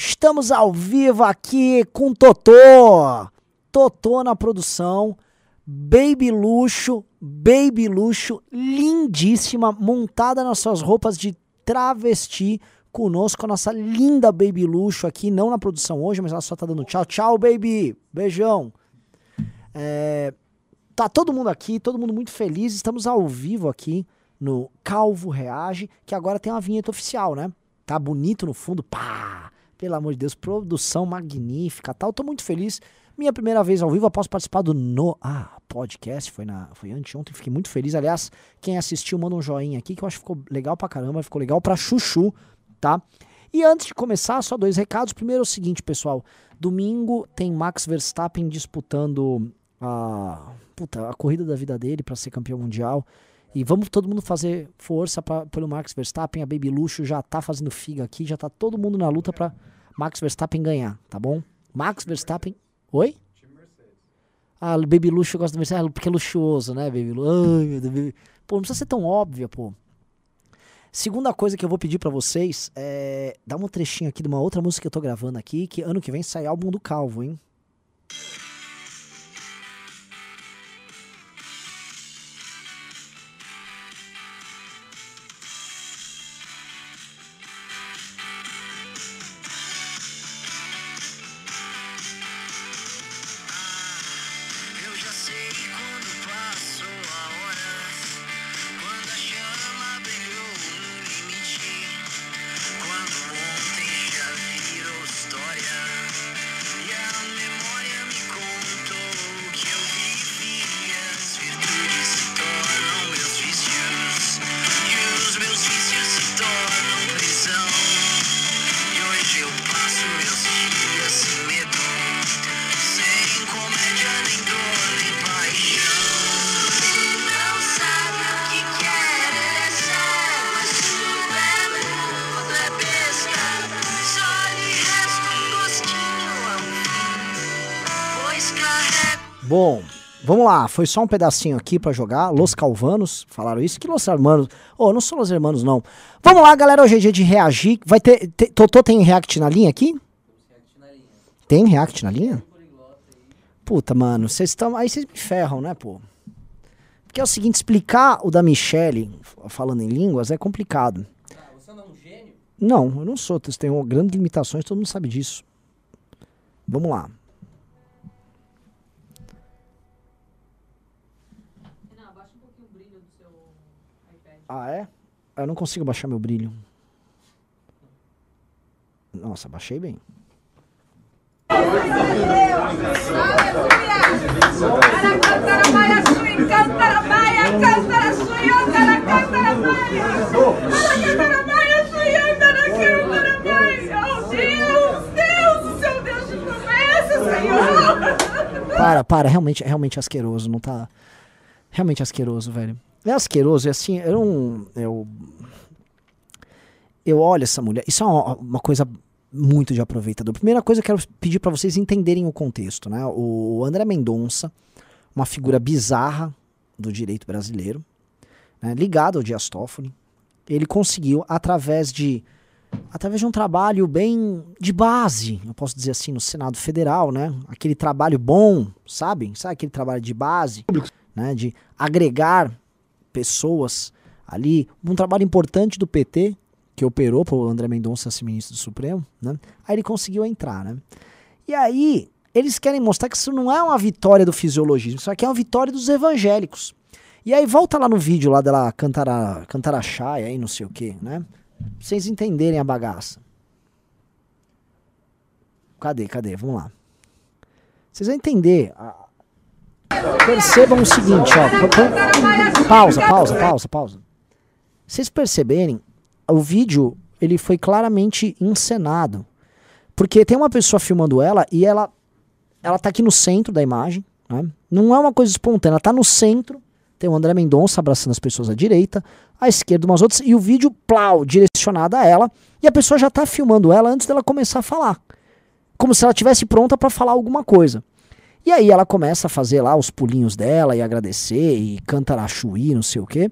Estamos ao vivo aqui com Totô. Totô na produção. Baby luxo, baby luxo, lindíssima, montada nas suas roupas de travesti conosco, a nossa linda baby luxo aqui, não na produção hoje, mas ela só tá dando tchau. Tchau, baby. Beijão. É, tá todo mundo aqui, todo mundo muito feliz. Estamos ao vivo aqui no Calvo Reage, que agora tem uma vinheta oficial, né? Tá bonito no fundo, pá! Pelo amor de Deus, produção magnífica, tal. Tô muito feliz. Minha primeira vez ao vivo, posso participar do no ah, podcast, foi na foi anteontem, fiquei muito feliz. Aliás, quem assistiu, manda um joinha aqui que eu acho que ficou legal pra caramba, ficou legal pra chuchu, tá? E antes de começar, só dois recados. Primeiro é o seguinte, pessoal, domingo tem Max Verstappen disputando a puta, a corrida da vida dele para ser campeão mundial. E vamos todo mundo fazer força pra, pelo Max Verstappen. A Baby Luxo já tá fazendo figa aqui, já tá todo mundo na luta para Max Verstappen ganhar, tá bom? Max Verstappen. Oi? Ah, Baby Luxo gosta do Mercedes, porque é luxuoso, né, Baby Luxo? Ai, meu Deus. Baby... Pô, não precisa ser tão óbvia, pô. Segunda coisa que eu vou pedir para vocês é dar um trechinho aqui de uma outra música que eu tô gravando aqui, que ano que vem sai álbum do Calvo, hein? Lá. Foi só um pedacinho aqui para jogar. Los Calvanos falaram isso. Que Los Hermanos? Oh, não são Los Hermanos, não. Vamos lá, galera. Hoje é dia de reagir. Vai ter. ter Totô tem react na linha aqui? Tem react na linha? Puta, mano. Vocês estão. Aí vocês me ferram, né, pô? Porque é o seguinte: explicar o da Michelle falando em línguas é complicado. Ah, você não é um gênio? Não, eu não sou. Vocês têm grandes limitações, todo mundo sabe disso. Vamos lá. Ah, é? Eu não consigo baixar meu brilho. Nossa, baixei bem. Para, para, realmente, realmente asqueroso, não tá. Realmente asqueroso, velho. É asqueroso, é assim, eu não. Eu, eu olho essa mulher. Isso é uma, uma coisa muito de aproveitador. Primeira coisa, eu quero pedir para vocês entenderem o contexto, né? O André Mendonça, uma figura bizarra do direito brasileiro, né? ligado ao Dias Toffoli, ele conseguiu, através de através de um trabalho bem de base, eu posso dizer assim, no Senado Federal, né? Aquele trabalho bom, sabe? Sabe aquele trabalho de base, né? De agregar pessoas ali, um trabalho importante do PT, que operou para o André Mendonça ser ministro do Supremo, né? Aí ele conseguiu entrar, né? E aí, eles querem mostrar que isso não é uma vitória do fisiologismo, isso aqui é uma vitória dos evangélicos. E aí volta lá no vídeo lá dela cantar a, cantar a chai aí, não sei o que, né? Pra vocês entenderem a bagaça. Cadê, cadê? Vamos lá. Vocês vão entender. Percebam o seguinte, ó. Pausa, pausa, pausa, pausa. Vocês perceberem, o vídeo ele foi claramente encenado. Porque tem uma pessoa filmando ela e ela ela tá aqui no centro da imagem, né? Não é uma coisa espontânea, ela tá no centro. Tem o André Mendonça abraçando as pessoas à direita, à esquerda umas outras, e o vídeo, plau, direcionado a ela, e a pessoa já tá filmando ela antes dela começar a falar. Como se ela tivesse pronta para falar alguma coisa. E aí ela começa a fazer lá os pulinhos dela e agradecer e cantarachuí, não sei o quê.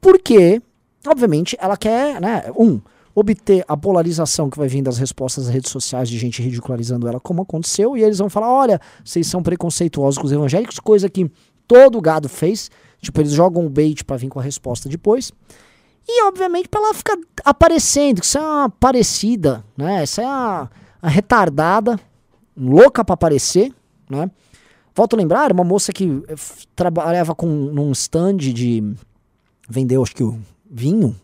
Porque, obviamente, ela quer, né? Um, obter a polarização que vai vir das respostas das redes sociais de gente ridicularizando ela, como aconteceu, e eles vão falar: olha, vocês são preconceituosos com os evangélicos, coisa que todo gado fez. Tipo, eles jogam o bait para vir com a resposta depois. E, obviamente, pra ela ficar aparecendo, que isso é uma parecida, né? Essa é a, a retardada, louca para aparecer, né? Volto a lembrar, uma moça que eh, trabalhava com num stand de vendeu, acho que o vinho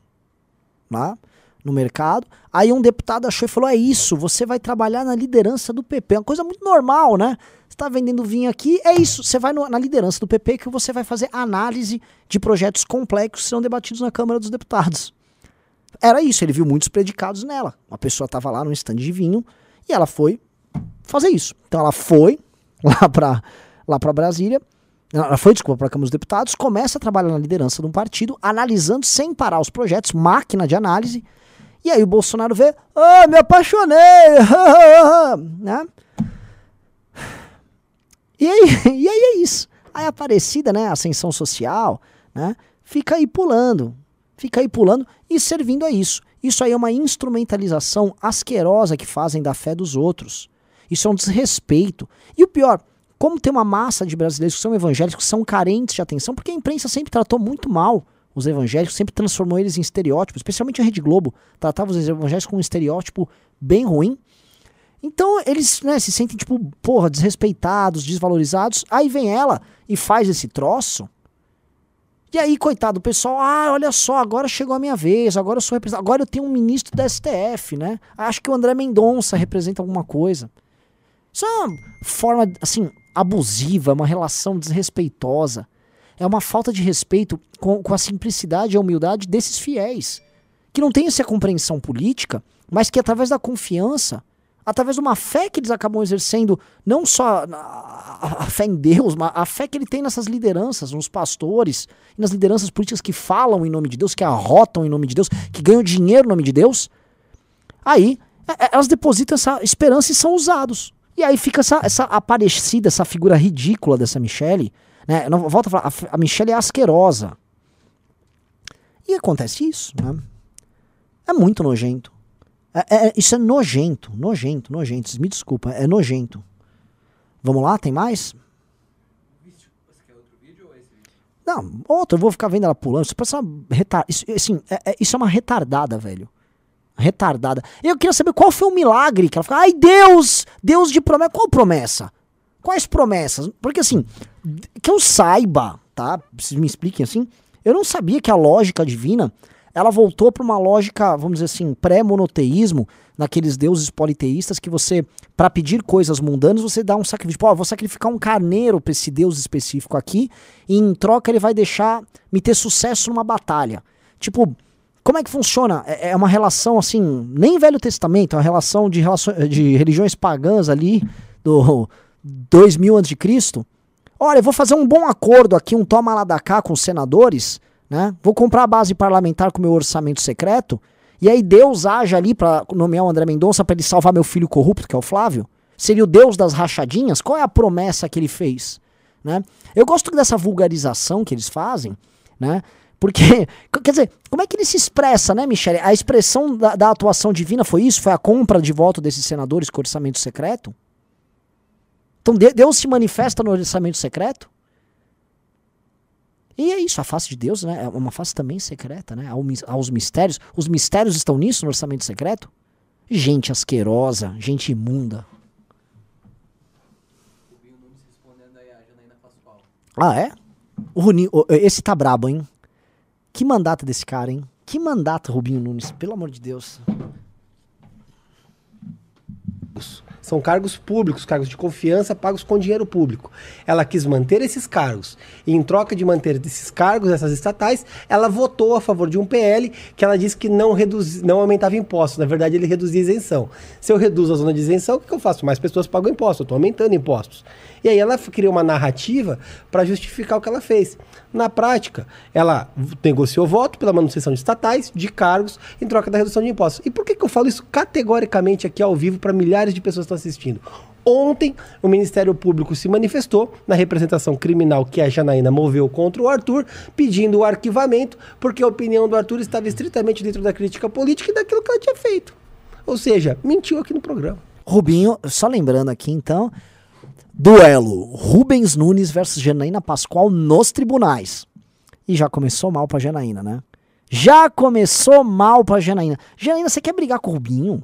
lá no mercado. Aí um deputado achou e falou: "É isso, você vai trabalhar na liderança do PP". É uma coisa muito normal, né? Você está vendendo vinho aqui, é isso. Você vai no, na liderança do PP que você vai fazer análise de projetos complexos que serão debatidos na Câmara dos Deputados. Era isso, ele viu muitos predicados nela. Uma pessoa estava lá no stand de vinho e ela foi fazer isso. Então ela foi lá para lá para Brasília, ela foi, desculpa, para a Câmara dos Deputados, começa a trabalhar na liderança de um partido, analisando sem parar os projetos, máquina de análise, e aí o Bolsonaro vê, ah, me apaixonei, né? E aí, e aí é isso. Aí a Aparecida, né, ascensão social, né, fica aí pulando, fica aí pulando e servindo a isso. Isso aí é uma instrumentalização asquerosa que fazem da fé dos outros. Isso é um desrespeito. E o pior, como tem uma massa de brasileiros que são evangélicos, que são carentes de atenção, porque a imprensa sempre tratou muito mal os evangélicos, sempre transformou eles em estereótipos, especialmente a Rede Globo, tratava os evangélicos com um estereótipo bem ruim. Então eles né, se sentem, tipo, porra, desrespeitados, desvalorizados. Aí vem ela e faz esse troço. E aí, coitado, o pessoal, ah, olha só, agora chegou a minha vez, agora eu sou representante, agora eu tenho um ministro da STF, né? Acho que o André Mendonça representa alguma coisa. Isso é uma forma, assim, abusiva, é uma relação desrespeitosa. É uma falta de respeito com, com a simplicidade e a humildade desses fiéis, que não têm essa compreensão política, mas que através da confiança, através de uma fé que eles acabam exercendo, não só a, fé em Deus, mas a fé que ele tem nessas lideranças, nos pastores, nas lideranças políticas que falam em nome de Deus, que arrotam em nome de Deus, que ganham dinheiro em nome de Deus, aí é, é, elas depositam essa esperança e são usados. E aí fica essa, essa aparecida, essa figura ridícula dessa Michelle. Né? Não, volta a falar, a, a Michelle é asquerosa. E acontece isso, né? É muito nojento. É, é, isso é nojento, nojento, nojento. Me desculpa, é nojento. Vamos lá, tem mais? Não, outro, eu vou ficar vendo ela pulando. Isso, uma isso, assim, é, é, isso é uma retardada, velho retardada. Eu queria saber qual foi o milagre que ela falou. Ai, Deus! Deus de promessa. Qual promessa? Quais promessas? Porque assim, que eu saiba, tá? Vocês me expliquem assim. Eu não sabia que a lógica divina ela voltou para uma lógica, vamos dizer assim, pré-monoteísmo, naqueles deuses politeístas que você, para pedir coisas mundanas, você dá um sacrifício. Tipo, ó, vou sacrificar um carneiro para esse deus específico aqui, e em troca ele vai deixar me ter sucesso numa batalha. Tipo, como é que funciona? É, é uma relação assim, nem Velho Testamento, é uma relação de, relações, de religiões pagãs ali do 2000 a.C. Olha, eu vou fazer um bom acordo aqui, um toma lá da cá com os senadores, né? Vou comprar a base parlamentar com meu orçamento secreto, e aí Deus age ali para nomear o André Mendonça para ele salvar meu filho corrupto, que é o Flávio. Seria o Deus das rachadinhas? Qual é a promessa que ele fez? Né? Eu gosto dessa vulgarização que eles fazem, né? Porque, quer dizer, como é que ele se expressa, né, Michele? A expressão da, da, atuação divina foi isso? Foi a compra de voto desses senadores com orçamento secreto? Então Deus se manifesta no orçamento secreto? E é isso, a face de Deus né, é uma face também secreta, né? Aos mistérios. Os mistérios estão nisso, no orçamento secreto? Gente asquerosa, gente imunda. Ah, é? O Runi, esse tá brabo, hein? Que mandato desse cara, hein? Que mandato, Rubinho Nunes, pelo amor de Deus. São cargos públicos, cargos de confiança pagos com dinheiro público. Ela quis manter esses cargos. E em troca de manter esses cargos, essas estatais, ela votou a favor de um PL que ela disse que não, reduz, não aumentava impostos. Na verdade, ele reduzia isenção. Se eu reduzo a zona de isenção, o que eu faço? Mais pessoas pagam impostos. Eu estou aumentando impostos. E aí ela criou uma narrativa para justificar o que ela fez. Na prática, ela negociou voto pela manutenção de estatais, de cargos, em troca da redução de impostos. E por que, que eu falo isso categoricamente aqui ao vivo para milhares de pessoas que estão assistindo? Ontem, o Ministério Público se manifestou na representação criminal que a Janaína moveu contra o Arthur, pedindo o arquivamento, porque a opinião do Arthur estava estritamente dentro da crítica política e daquilo que ela tinha feito. Ou seja, mentiu aqui no programa. Rubinho, só lembrando aqui então, duelo Rubens Nunes versus Janaína Pascoal nos tribunais. E já começou mal pra Janaína, né? Já começou mal pra Janaína. Janaína, você quer brigar com o Rubinho?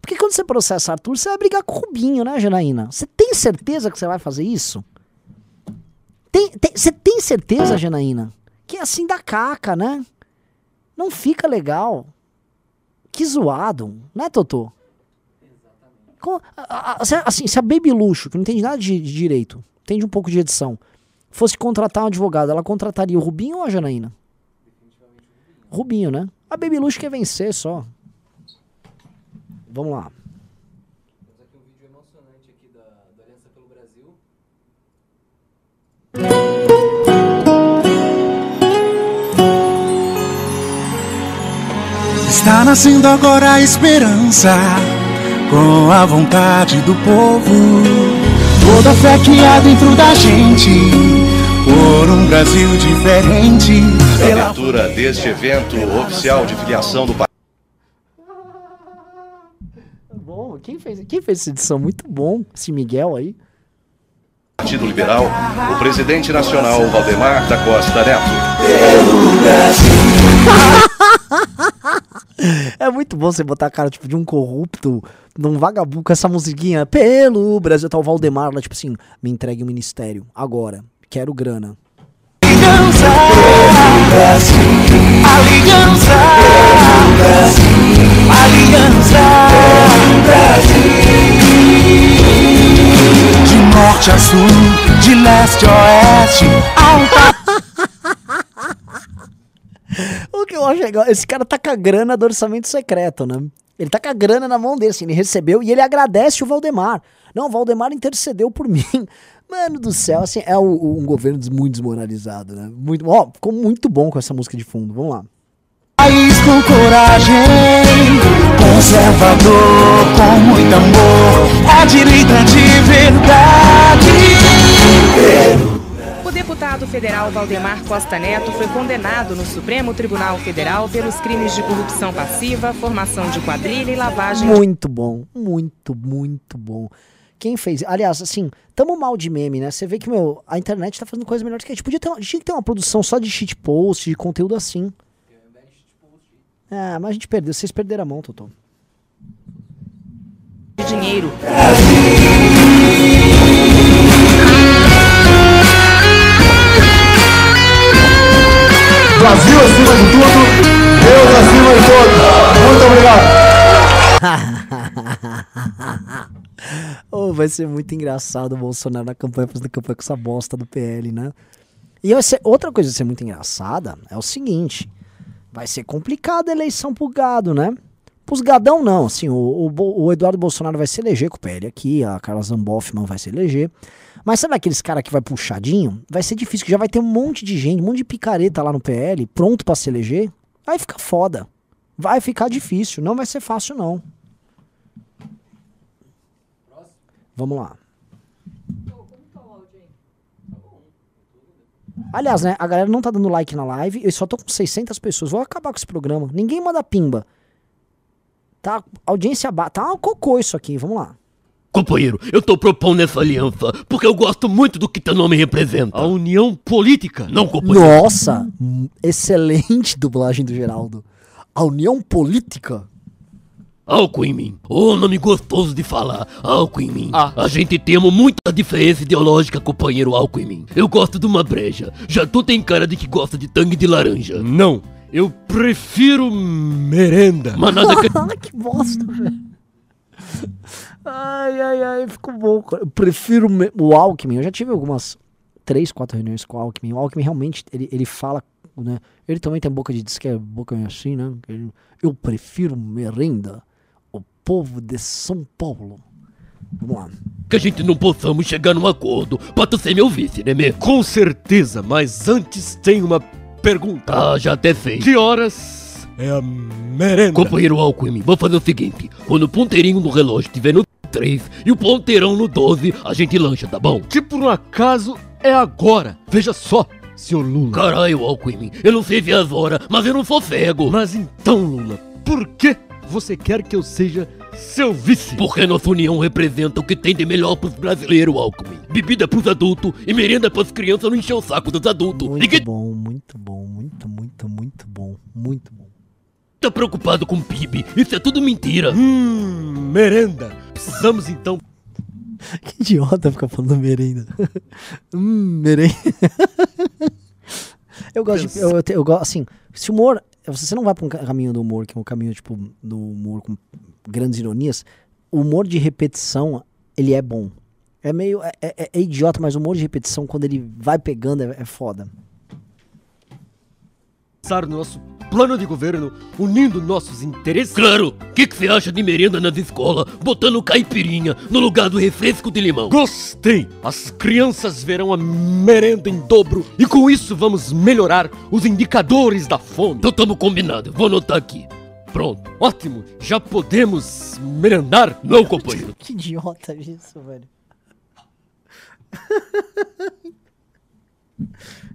Porque quando você processa Arthur, você vai brigar com o Rubinho, né, Janaína? Você tem certeza que você vai fazer isso? Tem, tem, você tem certeza, Janaína? Que é assim da caca, né? Não fica legal. Que zoado, né, Totô? Com, a, a, assim, se a Baby Luxo, que não entende nada de, de, direito, entende um pouco de edição, fosse contratar um advogado, ela contrataria o Rubinho ou a Janaína? Rubinho, né? A Baby Luxo quer vencer só. Vamos lá. Temos aqui um vídeo emocionante aqui da, da Aliança pelo Brasil. Está nascendo agora a esperança, com a vontade do povo. Toda a fé que há dentro da gente, por um Brasil diferente. A abertura deste evento oficial de filiação do país. bom. Quem fez, quem fez essa edição? Muito bom, esse Miguel aí. Partido Liberal, o presidente nacional Valdemar da Costa Neto. é muito bom você botar a cara tipo, de um corrupto, num vagabundo com essa musiquinha. Pelo Brasil, tá o Valdemar lá, tipo assim, me entregue o ministério, agora, quero grana. Aliança, aliança, aliança. De norte a sul, de leste a oeste, alta. o que eu acho legal, esse cara tá com a grana do orçamento secreto, né? Ele tá com a grana na mão dele, assim, ele recebeu e ele agradece o Valdemar. Não, o Valdemar intercedeu por mim. Mano do céu, assim, é um, um governo muito desmoralizado, né? Muito, ó, ficou muito bom com essa música de fundo. Vamos lá. País com coragem, conservador, com muito amor, é direita de verdade. O deputado federal Valdemar Costa Neto foi condenado no Supremo Tribunal Federal pelos crimes de corrupção passiva, formação de quadrilha e lavagem. Muito bom, muito, muito bom. Quem fez? Aliás, assim, tamo mal de meme, né? Você vê que, meu, a internet tá fazendo coisas melhores que a gente. Podia ter, a gente tinha que ter uma produção só de shitpost, de conteúdo assim. Ah, mas a gente perdeu. Vocês perderam a mão, Totô. Dinheiro. Brasil acima de tudo, Deus acima de todos. Muito obrigado. oh, vai ser muito engraçado o Bolsonaro na campanha fazendo campanha com essa bosta do PL, né? E vai ser, outra coisa vai ser muito engraçada é o seguinte vai ser complicada a eleição pro gado, né? Pros gadão não, assim, o, o, o, Eduardo Bolsonaro vai se eleger com o PL aqui, a Carla Zamboffman vai se eleger. Mas sabe aqueles cara que vai puxadinho? Vai ser difícil, já vai ter um monte de gente, um monte de picareta lá no PL, pronto para se eleger. Aí fica foda. Vai ficar difícil, não vai ser fácil não. Vamos lá. Aliás, né, a galera não tá dando like na live, eu só tô com 600 pessoas. Vou acabar com esse programa. Ninguém manda pimba. Tá, audiência baixa. Tá um cocô isso aqui, vamos lá. Companheiro, eu tô propondo essa aliança porque eu gosto muito do que teu nome representa. A união política, não companheiro. Nossa, excelente dublagem do Geraldo. A união política? Álcool em mim. Oh, nome gostoso de falar. Álcool em mim. Ah. A gente tem muita diferença ideológica, companheiro álcool em mim. Eu gosto de uma breja. Já tu tem cara de que gosta de tangue de laranja. Não. Eu prefiro merenda. Mas nada que... que bosta, velho. Ai, ai, ai, ficou bom. Eu prefiro o Alckmin. Eu já tive algumas três, quatro reuniões com o Alckmin. O Alckmin realmente, ele, ele fala, né? Ele também tem boca de diz que é boca assim, né? Ele, eu prefiro merenda povo de São Paulo. Vamos lá. Que a gente não possamos chegar num acordo pra tu ser meu vice, né, mesmo? Com certeza, mas antes tem uma pergunta. Ah, já até fez. Que horas é a merenda. Companheiro Alckmin, vamos fazer o seguinte: quando o ponteirinho do relógio estiver no 3 e o ponteirão no 12, a gente lancha, tá bom? Que por um acaso é agora. Veja só, senhor Lula. Caralho, Alckmin, eu não sei se é as horas, mas eu não sou cego. Mas então, Lula, por que você quer que eu seja seu vice? Porque nossa união representa o que tem de melhor pros brasileiros, Alckmin. Bebida pros adultos e merenda pras crianças não encher o saco dos adultos. Muito Ninguém bom, muito bom, muito, muito, muito bom, muito bom. Tá preocupado com PIB. Isso é tudo mentira. Hum, merenda. Precisamos então. Que idiota ficar falando merenda. hum, merenda. eu gosto de. Eu, eu, eu gosto, assim, se o humor. Você não vai pra um ca- caminho do humor, que é um caminho, tipo, do humor com grandes ironias. O humor de repetição, ele é bom. É meio. É, é- é idiota, mas o humor de repetição, quando ele vai pegando, é, é foda. Pensar no nosso plano de governo, unindo nossos interesses. Claro, o que que você acha de merenda nas escolas, botando caipirinha no lugar do refresco de limão? Gostei! As crianças verão a merenda em dobro e com isso vamos melhorar os indicadores da fome. Então tamo combinado, vou anotar aqui. Pronto. Ótimo! Já podemos merendar? Não, companheiro. Que idiota isso, velho.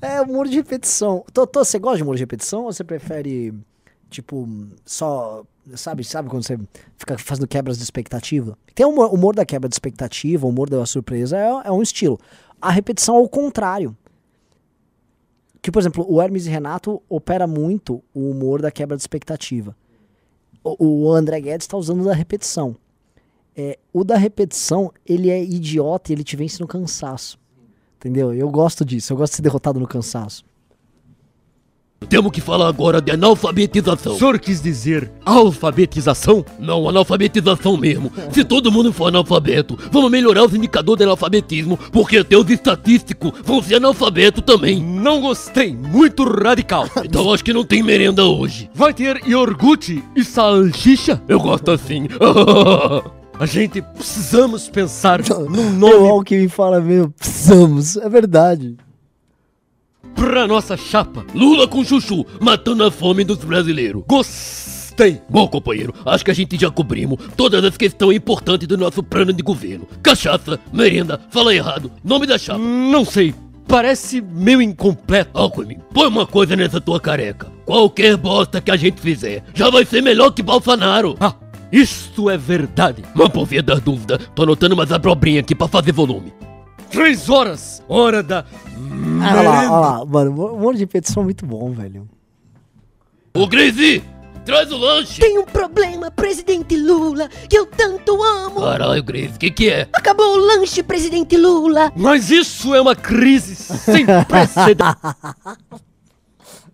é humor de repetição. Totô, você gosta de humor de repetição ou você prefere, tipo, só. Sabe, sabe quando você fica fazendo quebras de expectativa? Tem o humor, da quebra de expectativa, o humor da surpresa, é, é um estilo. A repetição é o contrário. Que, por exemplo, o Hermes e Renato opera muito o humor da quebra de expectativa. O, o André Guedes está usando o da repetição. É, o da repetição, ele é idiota e ele te vence no cansaço. Entendeu? Eu gosto disso, eu gosto de ser derrotado no cansaço. Temos que falar agora de analfabetização. O senhor quis dizer alfabetização? Não, analfabetização mesmo. Se todo mundo for analfabeto, vamos melhorar os indicadores de analfabetismo, porque até os estatísticos vão ser analfabetos também. Não gostei, muito radical. Então acho que não tem merenda hoje. Vai ter iogurte e salsicha? Eu gosto assim. A gente precisamos pensar num O nome Alckmin fala mesmo, precisamos, é verdade. pra nossa chapa. Lula com chuchu, matando a fome dos brasileiros. Gostei. Bom, companheiro, acho que a gente já cobrimos todas as questões importantes do nosso plano de governo. Cachaça, merenda, fala errado, nome da chapa. Não sei, parece meio incompleto. Alckmin, põe uma coisa nessa tua careca. Qualquer bosta que a gente fizer já vai ser melhor que Bolsonaro. Ah, isto é verdade. Mas por via das dúvidas, tô anotando umas abobrinhas aqui pra fazer volume. Três horas, hora da Ah, olha lá, olha lá, mano, o humor de repetição é muito bom, velho. Ô, Grazi, traz o lanche. Tem um problema, presidente Lula, que eu tanto amo. Caralho, Grazi, que que é? Acabou o lanche, presidente Lula. Mas isso é uma crise sem precedentes.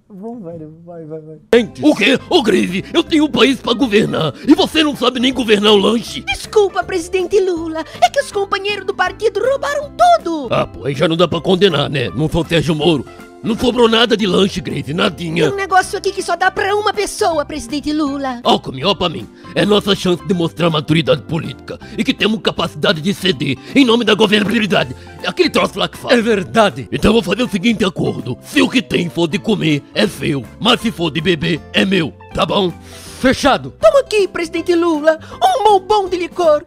Bom, velho, vai, vai, vai. O quê? Ô, Grazi, eu tenho um país pra governar e você não sabe nem governar o lanche? Desculpa, presidente Lula, é que os companheiros do partido roubaram tudo. Ah, pô, aí já não dá pra condenar, né? Não sou Sérgio Moro. Não sobrou nada de lanche, Grazi, Tem nadinha. um negócio aqui que só dá pra uma pessoa, presidente Lula. Alckmin, ó pra mim. É nossa chance de mostrar maturidade política e que temos capacidade de ceder em nome da governabilidade. É aquele troço lá que fala. É verdade. Então vou fazer o seguinte acordo. Se o que tem for de comer, é seu. Mas se for de beber, é meu. Tá bom? Fechado. Toma aqui, presidente Lula, um bombom de licor.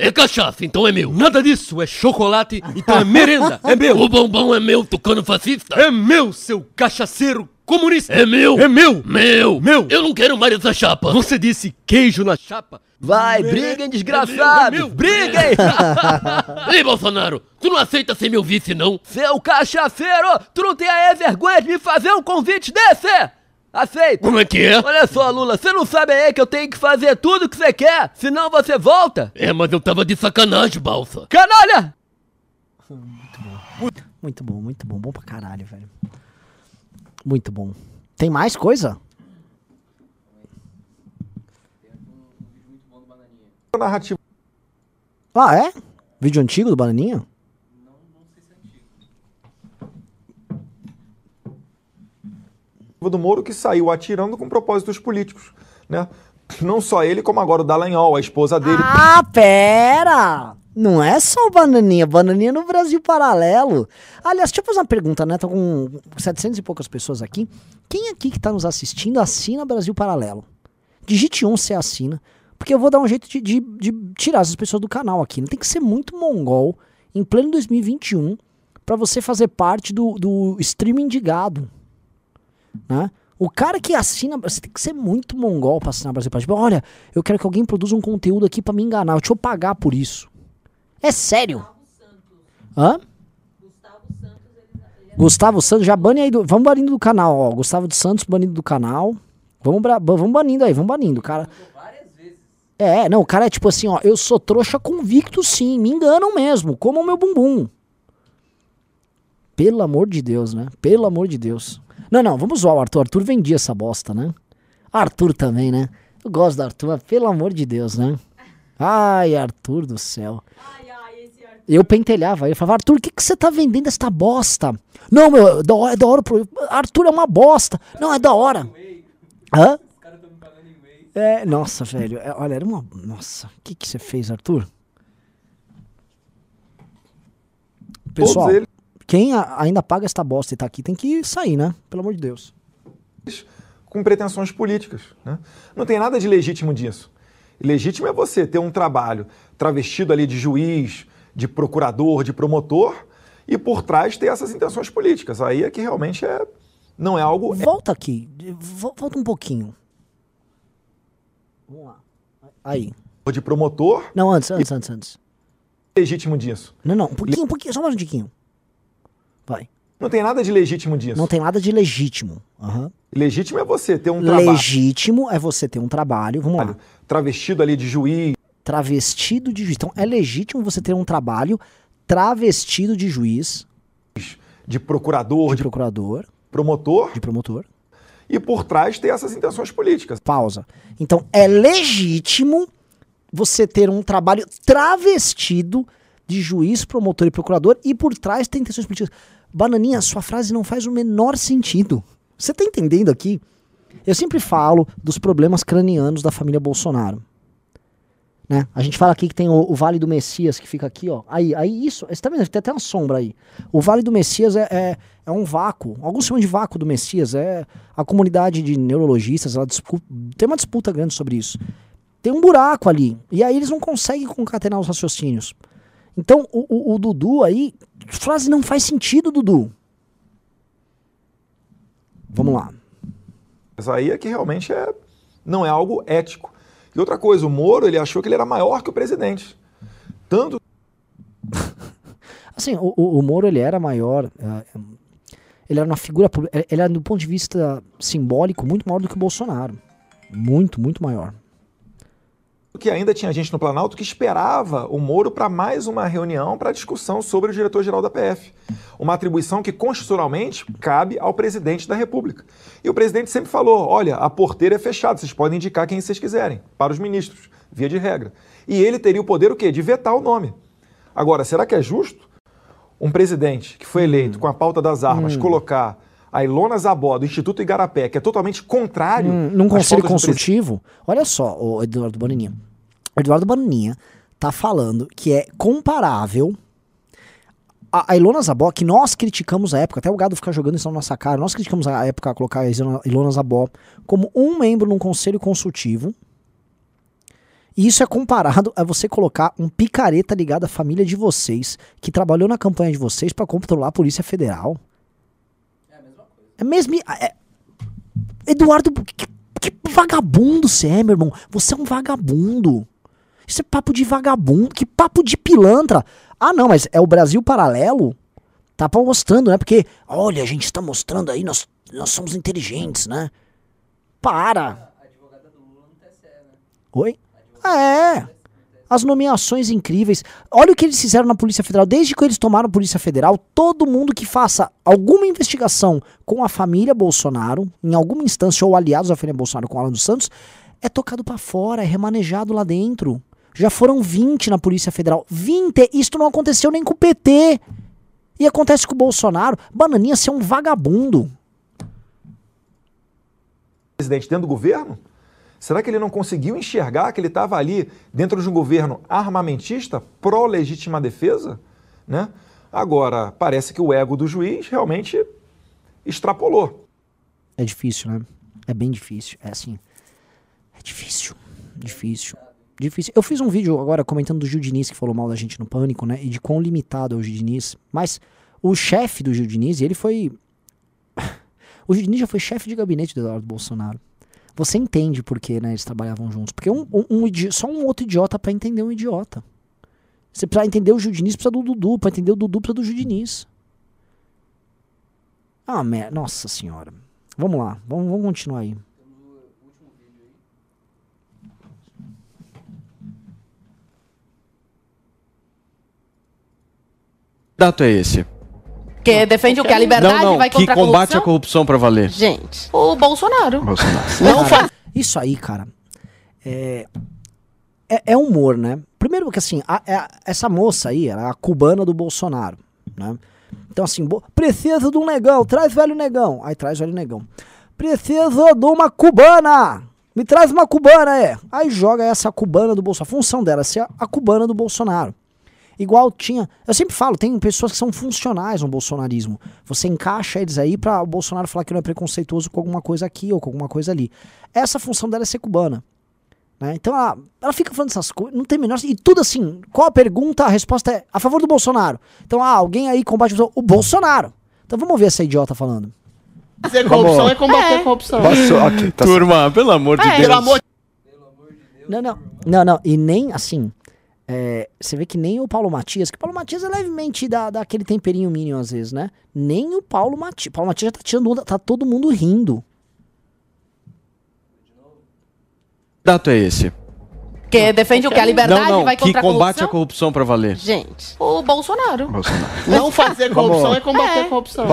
É cachaça, então é meu. Nada disso, é chocolate, então é merenda. É meu. O bombom é meu, tucano fascista. É meu, seu cachaceiro comunista. É meu. É meu. Meu. Meu. Eu não quero mais essa chapa. Você disse queijo na chapa? Vai, É- briguem, é desgraçados! meu, é meu. briguem! Ei, Bolsonaro, tu não aceita ser meu vice, não? Seu cachaceiro, tu não tem a vergonha de me fazer um convite desse? Aceita! Como é que é? Olha só, Lula, você não sabe aí que eu tenho que fazer tudo que você quer, senão você volta? É, mas eu tava de sacanagem, balsa. Canalha! Muito bom, muito bom, bom pra caralho, velho. Muito bom. Tem mais coisa? narrativa Ah, é? Vídeo antigo do Bananinha? Do Moro que saiu atirando com propósitos políticos, né? Não só ele, como agora o Dallagnol, a esposa dele. Ah, pera! Não é só o Bananinha, Bananinha no Brasil Paralelo. Aliás, deixa eu fazer uma pergunta, né? Tô com 700 e poucas pessoas aqui. Quem aqui que tá nos assistindo assina Brasil Paralelo? Digite um se assina, porque eu vou dar um jeito de, de, de tirar essas pessoas do canal aqui. Não tem que ser muito mongol em pleno 2021 para você fazer parte do, do streaming de gado, né? O cara que assina, você tem que ser muito mongol pra assinar Brasil Paralelo. Tipo, olha, eu quero que alguém produza um conteúdo aqui para me enganar, deixa eu pagar por isso. É sério? Hã? Gustavo Santos, já bane aí do. Vamos banindo do canal, ó. Gustavo de Santos banido do canal. Vamos, vamos banindo aí, vamos banindo. Cara. É, não, o cara é tipo assim, ó. Eu sou trouxa convicto, sim. Me enganam mesmo. Como o meu bumbum. Pelo amor de Deus, né? Pelo amor de Deus. Não, não, vamos zoar o Arthur. Arthur vendia essa bosta, né? Arthur também, né? Eu gosto do Arthur, mas pelo amor de Deus, né? Ai, Arthur do céu. Eu pentelhava ele, falava, Arthur, o que, que você tá vendendo essa bosta? Não, meu, é da hora, é da hora. pro- Arthur é uma bosta. Não, é da hora. Hã? É, nossa, velho. é, olha, era uma. Nossa, o que, que você fez, Arthur? Pessoal, Todos eles quem a- ainda paga esta bosta e tá aqui tem que sair, né? Pelo amor de Deus. com pretensões políticas. Né? Não tem nada de legítimo disso. Legítimo é você ter um trabalho travestido ali de juiz, de procurador, de promotor, e por trás ter essas intenções políticas. Aí é que realmente é, não é algo Volta aqui. vo- Volta um pouquinho. Vamos lá. Aí. de promotor Não, antes, antes, antes, antes. legítimo disso. Não, não, um pouquinho, um pouquinho, só mais um tiquinho. Vai. Não tem nada de legítimo disso. Não tem nada de legítimo. Aham. Legítimo é você ter um trabalho Legítimo é você ter um trabalho, vamos lá, travestido ali de juiz, travestido de juiz. Então, é legítimo você ter um trabalho travestido de juiz, de procurador, de de procurador, promotor, de promotor. e por trás ter essas intenções políticas. Pausa. Então, é legítimo você ter um trabalho travestido de juiz, promotor e procurador e por trás tem intenções políticas. Bananinha, sua frase não faz o menor sentido. Você tá entendendo aqui? Eu sempre falo dos problemas cranianos da família Bolsonaro. Né? A gente fala aqui que tem o, o Vale do Messias que fica aqui, ó. Aí, aí isso, você tá vendo? Tem até uma sombra aí. O Vale do Messias é, é, é um vácuo. Alguns chamam de vácuo do Messias. É a comunidade de neurologistas, ela tem uma disputa grande sobre isso. Tem um buraco ali. E aí eles não conseguem concatenar os raciocínios. Então, o, o- o Dudu aí, frase não faz sentido, Dudu. Vamos lá. Mas aí é que realmente é, não é algo ético. E outra coisa, o Moro ele achou que ele era maior que o presidente. Tanto Assim, o, o, Moro ele era maior, eh, ele era uma figura ele era do ponto de vista simbólico muito maior do que o Bolsonaro. Muito, muito maior. Que ainda tinha gente no Planalto que esperava o Moro para mais uma reunião para discussão sobre o diretor-geral da PF. Uma atribuição que constitucionalmente cabe ao presidente da República. E o presidente sempre falou: olha, a porteira é fechada, vocês podem indicar quem vocês quiserem, para os ministros, via de regra. E ele teria o poder o quê? De vetar o nome. Agora, será que é justo um presidente que foi eleito com a pauta das armas Hum. colocar a Ilona Zabó do Instituto Igarapé, que é totalmente contrário Hum, num conselho consultivo, olha só, o Eduardo Bananinha. O Eduardo Bananinha tá falando que é comparável a, a Ilona Zabó, que nós criticamos a época, até o gado ficar jogando isso na nossa cara, nós criticamos a época a colocar a Ilona- Ilona Zabó como um membro num conselho consultivo. E isso é comparado a você colocar um picareta ligado à família de vocês, que trabalhou na campanha de vocês pra controlar a Polícia Federal. É mesmo. É, Eduardo, que, que vagabundo você é, meu irmão. Você é um vagabundo. Isso é papo de vagabundo. Que papo de pilantra. Ah, não, mas é o Brasil Paralelo? Tá mostrando, né? Porque, olha, a gente está mostrando aí, nós, nós somos inteligentes, né? Para. Oi? É. As nomeações incríveis. Olha o que eles fizeram na Polícia Federal. Desde que eles tomaram a Polícia Federal, todo mundo que faça alguma investigação com a família Bolsonaro, em alguma instância, ou aliados da família Bolsonaro com Alan dos Santos, é tocado pra fora, é remanejado lá dentro. Já foram 20 na Polícia Federal. 20! Isto não aconteceu nem com o PT. E acontece com o Bolsonaro. Bananinha, você é um vagabundo. presidente dentro do governo, Será que ele não conseguiu enxergar que ele estava ali dentro de um governo armamentista pró-legítima defesa? Né? Agora, parece que o ego do juiz realmente extrapolou. É difícil, né? É bem difícil. É assim. É difícil. Difícil. Difícil. Eu fiz um vídeo agora comentando do Gil Diniz, que falou mal da gente no pânico, né? E de quão limitado é o Gil Diniz. Mas o chefe do Gil Diniz, ele foi. o Gil Diniz já foi chefe de gabinete do Eduardo Bolsonaro. Você entende por que né, eles trabalhavam juntos. Porque um, um, um só um outro idiota pra entender um idiota. Você precisa entender o Gil Diniz, precisa do Dudu. Pra entender o Dudu, precisa do Gil Diniz. Ah, merda. Nossa senhora. Vamos lá. Vamos, vamos continuar aí. Dato é esse? Que defende o que? A liberdade não, não, vai que contra a combate corrupção? a corrupção pra valer. Gente, o Bolsonaro. Bolsonaro. Não faz. Isso aí, cara, é, é, é humor, né? Primeiro que assim, a- é- essa moça aí, ela é a cubana do Bolsonaro, né? Então assim, precisa de um negão, traz velho negão. Aí traz velho negão. Precisa de uma cubana. Me traz uma cubana, é. Aí joga essa cubana do Bolsonaro. A função dela é ser a, a cubana do Bolsonaro. Igual tinha. Eu sempre falo, tem pessoas que são funcionais no bolsonarismo. Você encaixa eles aí pra o Bolsonaro falar que não é preconceituoso com alguma coisa aqui ou com alguma coisa ali. Essa função dela é ser cubana. né? Então ela, ela fica falando essas coisas, não tem menor. E tudo assim, qual a pergunta? A resposta é a favor do Bolsonaro. Então, ah, alguém aí combate o o Bolsonaro. Então vamos ver essa idiota falando. Fazer corrupção é combater a corrupção. Turma, pelo amor de É, Deus. pelo amor Não, não. Não, não. E nem assim. É, você vê que nem o Paulo Matias, que o Paulo Matias é levemente dá, dá aquele temperinho mínimo às vezes, né? Nem o Paulo Matias. Paulo Matias já tá tirando onda, tá todo mundo rindo. Dato é esse? Que defende o que? A liberdade não, não, vai que contra a combate corrupção? a corrupção pra valer. Gente, o Bolsonaro. Bolsonaro. Não fazer corrupção é combater a corrupção.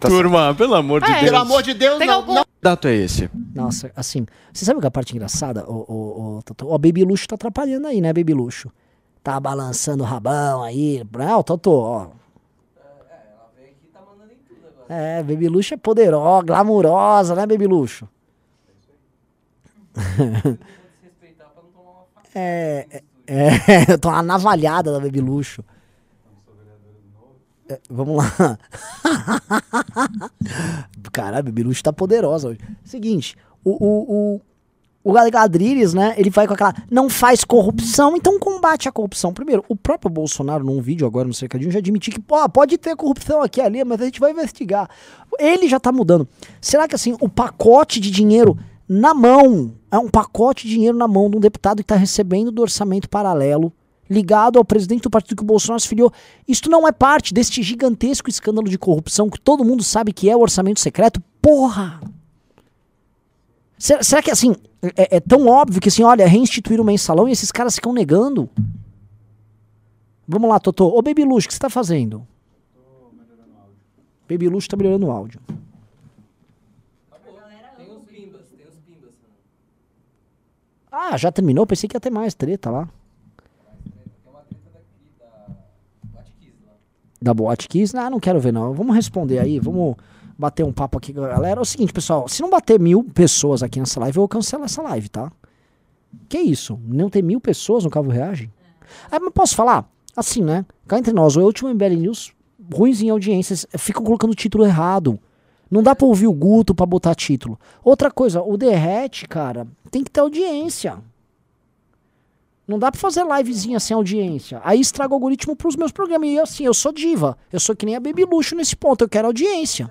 Turma, pelo amor de É, Deus. pelo amor de Deus, não. não. Dato é esse? Nossa, assim, você sabe o que é a parte engraçada? O, o, o, Totô? Ó, Baby Luxo tá atrapalhando aí, né, Baby Luxo? Tá balançando o rabão aí. Não, Totô, ó. É, Baby Luxo é poderosa, glamurosa, né, Baby Luxo? é, é, é, eu tô uma navalhada da Baby Luxo. É, vamos lá. Caralho, Baby Luxo tá poderosa hoje. Seguinte, o, o, o, o Gadriles, né, ele vai com aquela, não faz corrupção, então combate a corrupção. Primeiro, o próprio Bolsonaro, num vídeo agora no Cercadinho, já admitiu que, pode ter corrupção aqui ali, mas a gente vai investigar. Ele já tá mudando. Será que, assim, o pacote de dinheiro na mão, é um pacote de dinheiro na mão de um deputado que tá recebendo do orçamento paralelo, ligado ao presidente do partido que o Bolsonaro se filiou. Isto não é parte deste gigantesco escândalo de corrupção que todo mundo sabe que é o orçamento secreto? Porra! Será, será que assim, é, é tão óbvio que assim, olha, reinstituir o mensalão e esses caras ficam negando? Vamos lá, Totô. Ô, Baby Luxo, o que você tá fazendo? Baby Luxo tá melhorando o áudio. Ah, já terminou? Pensei que ia ter mais treta lá. Da Boate Kiss? Ah, não quero ver não. Vamos responder aí, vamos bater um papo aqui com a galera. É o seguinte, pessoal, se não bater mil pessoas aqui nessa live, eu vou cancelar essa live, tá? Que isso? Não ter mil pessoas no Cavo Reagem? Ah, mas posso falar? Assim, né? Cá entre nós, o último MBL News, ruins em audiências, ficam colocando o título errado. Não dá pra ouvir o Guto pra botar título. Outra coisa, o Derrete, cara, tem que ter audiência. Não dá pra fazer livezinha sem audiência. Aí estraga o algoritmo pros meus programas. E assim, eu sou diva. Eu sou que nem a Baby Luxo nesse ponto. Eu quero audiência.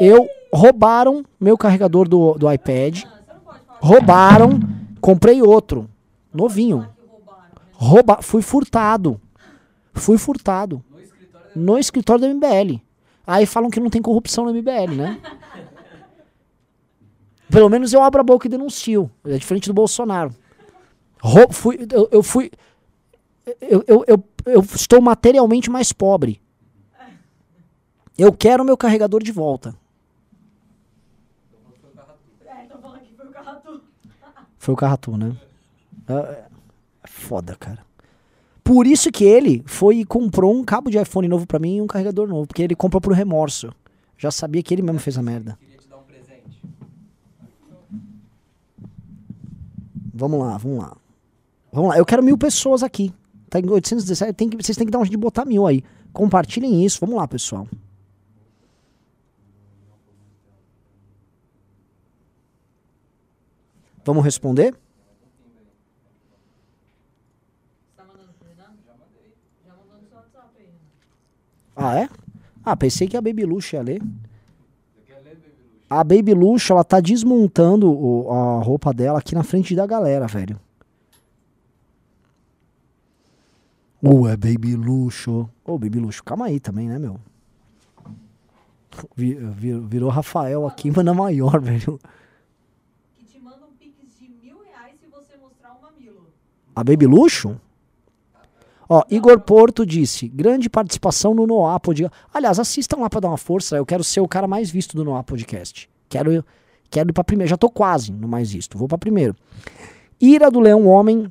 Eu roubaram meu carregador do, do iPad. Roubaram. Comprei outro. Novinho. Rouba, fui furtado. Fui furtado. No escritório do MBL. Aí falam que não tem corrupção no MBL, né? Pelo menos eu abro a boca e denuncio. É diferente do Bolsonaro. Fui, eu, eu fui. Eu, eu, eu, eu estou materialmente mais pobre. Eu quero meu carregador de volta. Foi o Carratu, né? É, é foda, cara. Por isso que ele foi e comprou um cabo de iPhone novo pra mim e um carregador novo. Porque ele comprou por remorso. Já sabia que ele mesmo fez a merda. Vamos lá, vamos lá. Vamos lá, eu quero mil pessoas aqui. Tá em 817, tem que, vocês têm que dar um jeito de botar mil aí. Compartilhem isso, vamos lá, pessoal. Vamos responder? Ah, é? Ah, pensei que a Baby Luxo ia ler. A Baby Luxo, ela tá desmontando o- a roupa dela aqui na frente da galera, velho. Ué, Baby Luxo. Ô, Baby Luxo, calma aí também, né, meu? Vi- vi- virou Rafael aqui, mas na maior, velho. A Baby Luxo? Ó, Igor Porto disse, grande participação no Noah Podcast. Aliás, assistam lá pra dar uma força, eu quero ser o cara mais visto do Noah Podcast. Quero, quero ir pra primeiro, já tô quase no mais visto, vou pra primeiro. Ira do Leão Homem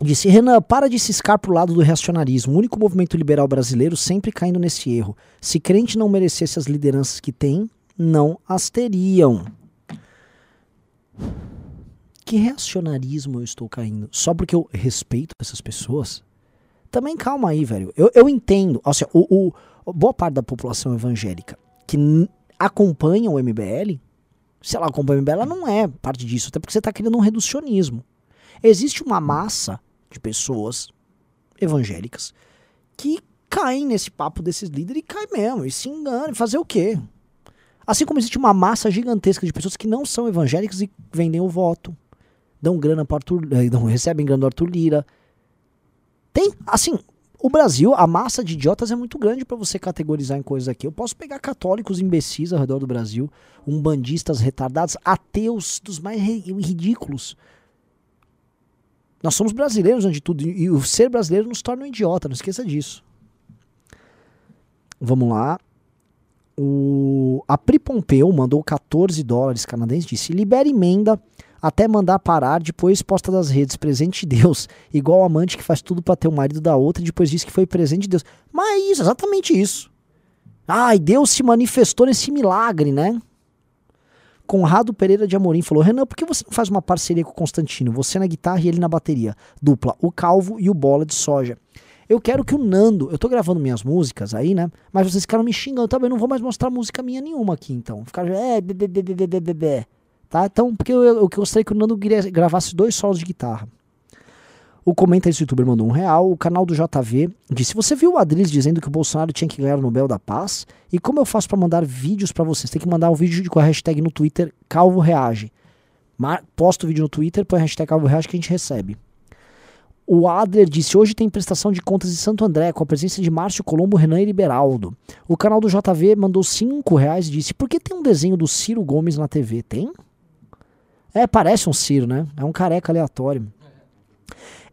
disse, Renan, para de ciscar pro lado do reacionarismo, o único movimento liberal brasileiro sempre caindo nesse erro. Se crente não merecesse as lideranças que tem, não as teriam. Que reacionarismo eu estou caindo? Só porque eu respeito essas pessoas? Também calma aí, velho. Eu, eu entendo. Ou seja, o, o- boa parte da população evangélica que acompanha o MBL, se ela acompanha o MBL, ela não é parte disso. Até porque você está criando um reducionismo. Existe uma massa de pessoas evangélicas que caem nesse papo desses líderes e caem mesmo, e se enganam, e fazer o quê? Assim como existe uma massa gigantesca de pessoas que não são evangélicas e vendem o voto, dão grana para Arthur, eh, não, recebem grana do Arthur Lira. Tem, assim, o Brasil, a massa de idiotas é muito grande para você categorizar em coisas aqui. Eu posso pegar católicos imbecis ao redor do Brasil, umbandistas retardados, ateus dos mais ri- ridículos. Nós somos brasileiros antes de tudo, e e o ser brasileiro nos torna um idiota, não esqueça disso. Vamos lá. O, a Pri Pompeu mandou 14 dólares canadenses, disse, libera emenda até mandar parar, depois posta das redes, presente de Deus, igual amante que faz tudo pra ter o marido da outra e depois diz que foi presente de Deus. Mas é isso, exatamente isso. Ai, Deus se manifestou nesse milagre, né? Conrado Pereira de Amorim falou: Renan, por que você não faz uma parceria com o Constantino? Você na guitarra e ele na bateria. Dupla, o Calvo e o Bola de Soja. Eu quero que o Nando. Eu tô gravando minhas músicas aí, né? Mas vocês ficaram me xingando. Também não vou mais mostrar música minha nenhuma aqui, então. Ficaram. É, bebê. Tá? Então, porque eu, eu gostaria que o Nando gra- gravasse dois solos de guitarra. O comentarista do youtuber mandou um real. O canal do JV disse: Você viu o Adriles dizendo que o Bolsonaro tinha que ganhar o Nobel da Paz? E como eu faço pra mandar vídeos pra vocês? Tem que mandar um vídeo com a hashtag no Twitter Calvo Reage. Mar posta o vídeo no Twitter, põe a hashtag Calvo Reage que a gente recebe. O Adler disse: Hoje tem prestação de contas em Santo André, com a presença de Márcio Colombo, Renan e Liberaldo. O canal do JV mandou 5 reais e disse: Por que tem um desenho do Ciro Gomes na TV? Tem? É, parece um Ciro, né? É um careca aleatório.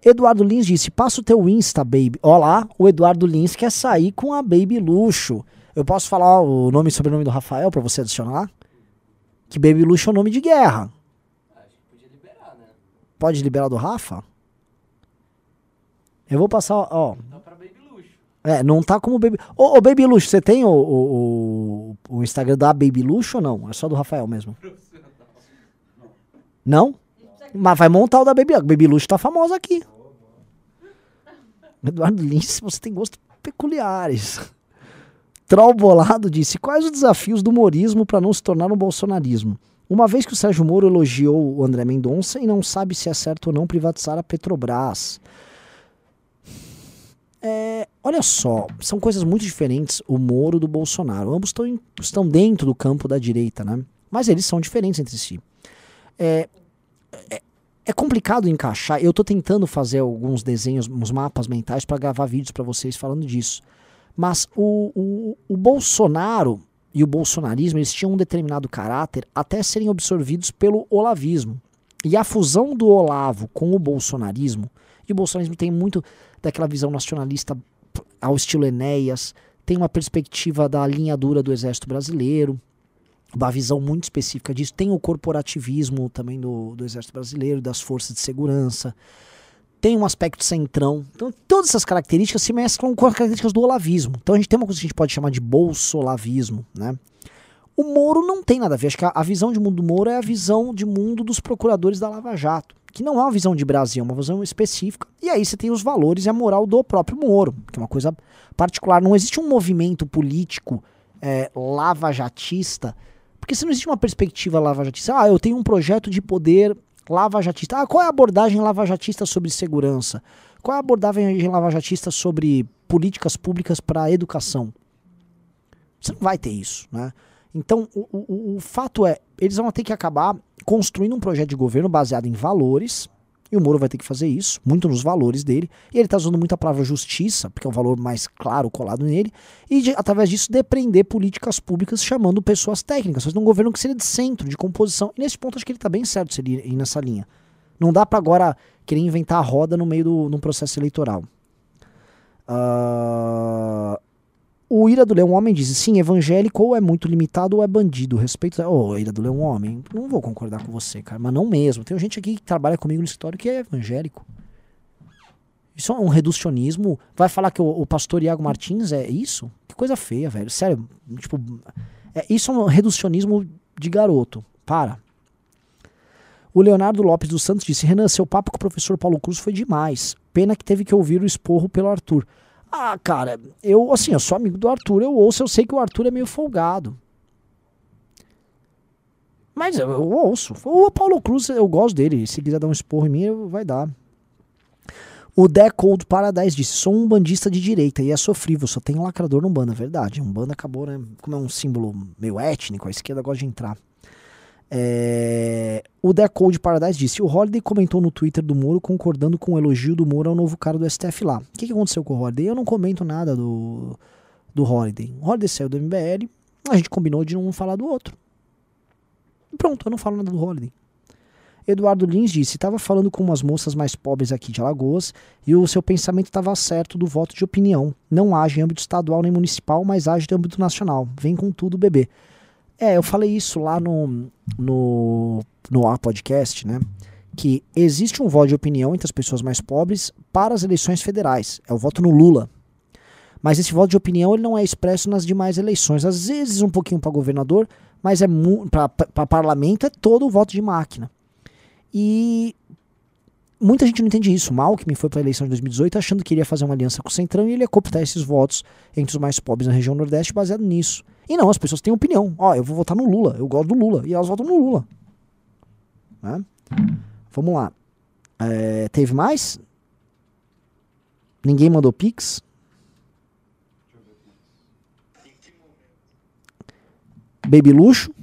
Eduardo Lins disse: Passa o teu Insta, baby. Ó lá, o Eduardo Lins quer sair com a Baby Luxo. Eu posso falar o nome e sobrenome do Rafael pra você adicionar? Que Baby Luxo é o nome de guerra. Pode liberar do Rafa? Eu vou passar, ó. É, não tá como Baby. Ô, ô, Baby Luxo, você tem o, o, o, o Instagram da Baby Luxo ou não? É só do Rafael mesmo? Não? Mas vai montar o da Baby. Baby Luxo tá famosa aqui. Eduardo Lins, você tem gostos peculiares. Troll Bolado disse: Quais os desafios do humorismo para não se tornar um bolsonarismo? Uma vez que o Sérgio Moro elogiou o André Mendonça e não sabe se é certo ou não privatizar a Petrobras. É, olha só, são coisas muito diferentes o Moro do Bolsonaro. Ambos estão, em- estão dentro do campo da direita, né? Mas eles são diferentes entre si. É, é, é complicado encaixar. Eu tô tentando fazer alguns desenhos, uns mapas mentais para gravar vídeos para vocês falando disso. Mas o, o, o Bolsonaro e o bolsonarismo eles tinham um determinado caráter até serem absorvidos pelo olavismo. E a fusão do Olavo com o bolsonarismo, e o bolsonarismo tem muito daquela visão nacionalista ao estilo Enéas, tem uma perspectiva da linha dura do exército brasileiro, uma visão muito específica disso. Tem o corporativismo também do, do exército brasileiro, das forças de segurança. Tem um aspecto centrão. Então, todas essas características se mesclam com as características do olavismo. Então, a gente tem uma coisa que a gente pode chamar de bolsolavismo, né? O Moro não tem nada a ver. Acho que a, a visão de mundo do Moro é a visão de mundo dos procuradores da Lava Jato. que não é uma visão de Brasil, é uma visão específica. E aí você tem os valores e a moral do próprio Moro, que é uma coisa particular. Não existe um movimento político é, lava-jatista, porque se não existe uma perspectiva lava-jatista, ah, eu tenho um projeto de poder lava-jatista. Ah, qual é a abordagem lava-jatista sobre segurança? Qual é a abordagem lava-jatista sobre políticas públicas para a educação? Você não vai ter isso, né? Então, o, o, o fato é, eles vão ter que acabar construindo um projeto de governo baseado em valores, e o Moro vai ter que fazer isso, muito nos valores dele. E ele está usando muito a palavra justiça, porque é um valor mais claro colado nele, e de, através disso depreender políticas públicas chamando pessoas técnicas, fazendo um governo que seria de centro, de composição. E nesse ponto acho que ele está bem certo se ele ir nessa linha. Não dá para agora querer inventar a roda no meio do num processo eleitoral. Uh, o Ira do Leão Homem diz: sim, evangélico ou é muito limitado ou é bandido. Respeito. Ô, oh, Ira do Leão Homem, não vou concordar com você, cara, mas não mesmo. Tem gente aqui que trabalha comigo no escritório que é evangélico. Isso é um reducionismo. Vai falar que o, o pastor Iago Martins é isso? Que coisa feia, velho. Sério. Tipo, é, isso é um reducionismo de garoto. Para. O Leonardo Lopes dos Santos disse: Renan, seu papo com o professor Paulo Cruz foi demais. Pena que teve que ouvir o esporro pelo Arthur. Ah, cara, eu, assim, eu sou amigo do Arthur, eu ouço, eu sei que o Arthur é meio folgado. Mas eu, eu ouço. O Paulo Cruz, eu gosto dele. Se quiser dar um esporro em mim, vai dar. O Decode Paradise disse: sou um bandista de direita e é sofrível, só tem lacrador no banda. Verdade, um banda acabou, né? Como é um símbolo meio étnico, a esquerda gosta de entrar. É... O Decode Paradise disse: O Holiday comentou no Twitter do Moro concordando com o elogio do Moro ao novo cara do STF lá. O que, que aconteceu com o Holiday? Eu não comento nada do, do Holiday. O Holiday saiu do MBL, a gente combinou de não falar do outro. Pronto, eu não falo nada do Holiday. Eduardo Lins disse: estava falando com umas moças mais pobres aqui de Alagoas e o seu pensamento estava certo do voto de opinião. Não age em âmbito estadual nem municipal, mas age em âmbito nacional. Vem com tudo, bebê. É, eu falei isso lá no, no, no A Podcast, né? Que existe um voto de opinião entre as pessoas mais pobres para as eleições federais. É o voto no Lula. Mas esse voto de opinião ele não é expresso nas demais eleições. Às vezes um pouquinho para governador, mas é para parlamento é todo o voto de máquina. E muita gente não entende isso. Mal que me foi para a eleição de 2018 achando que iria fazer uma aliança com o Centrão e ele ia cooptar esses votos entre os mais pobres na região Nordeste baseado nisso. E não, as pessoas têm opinião. Ó, eu vou votar no Lula, eu gosto do Lula. E elas votam no Lula. Né? Vamos lá. É, teve mais? Ninguém mandou Pix? Baby Luxo?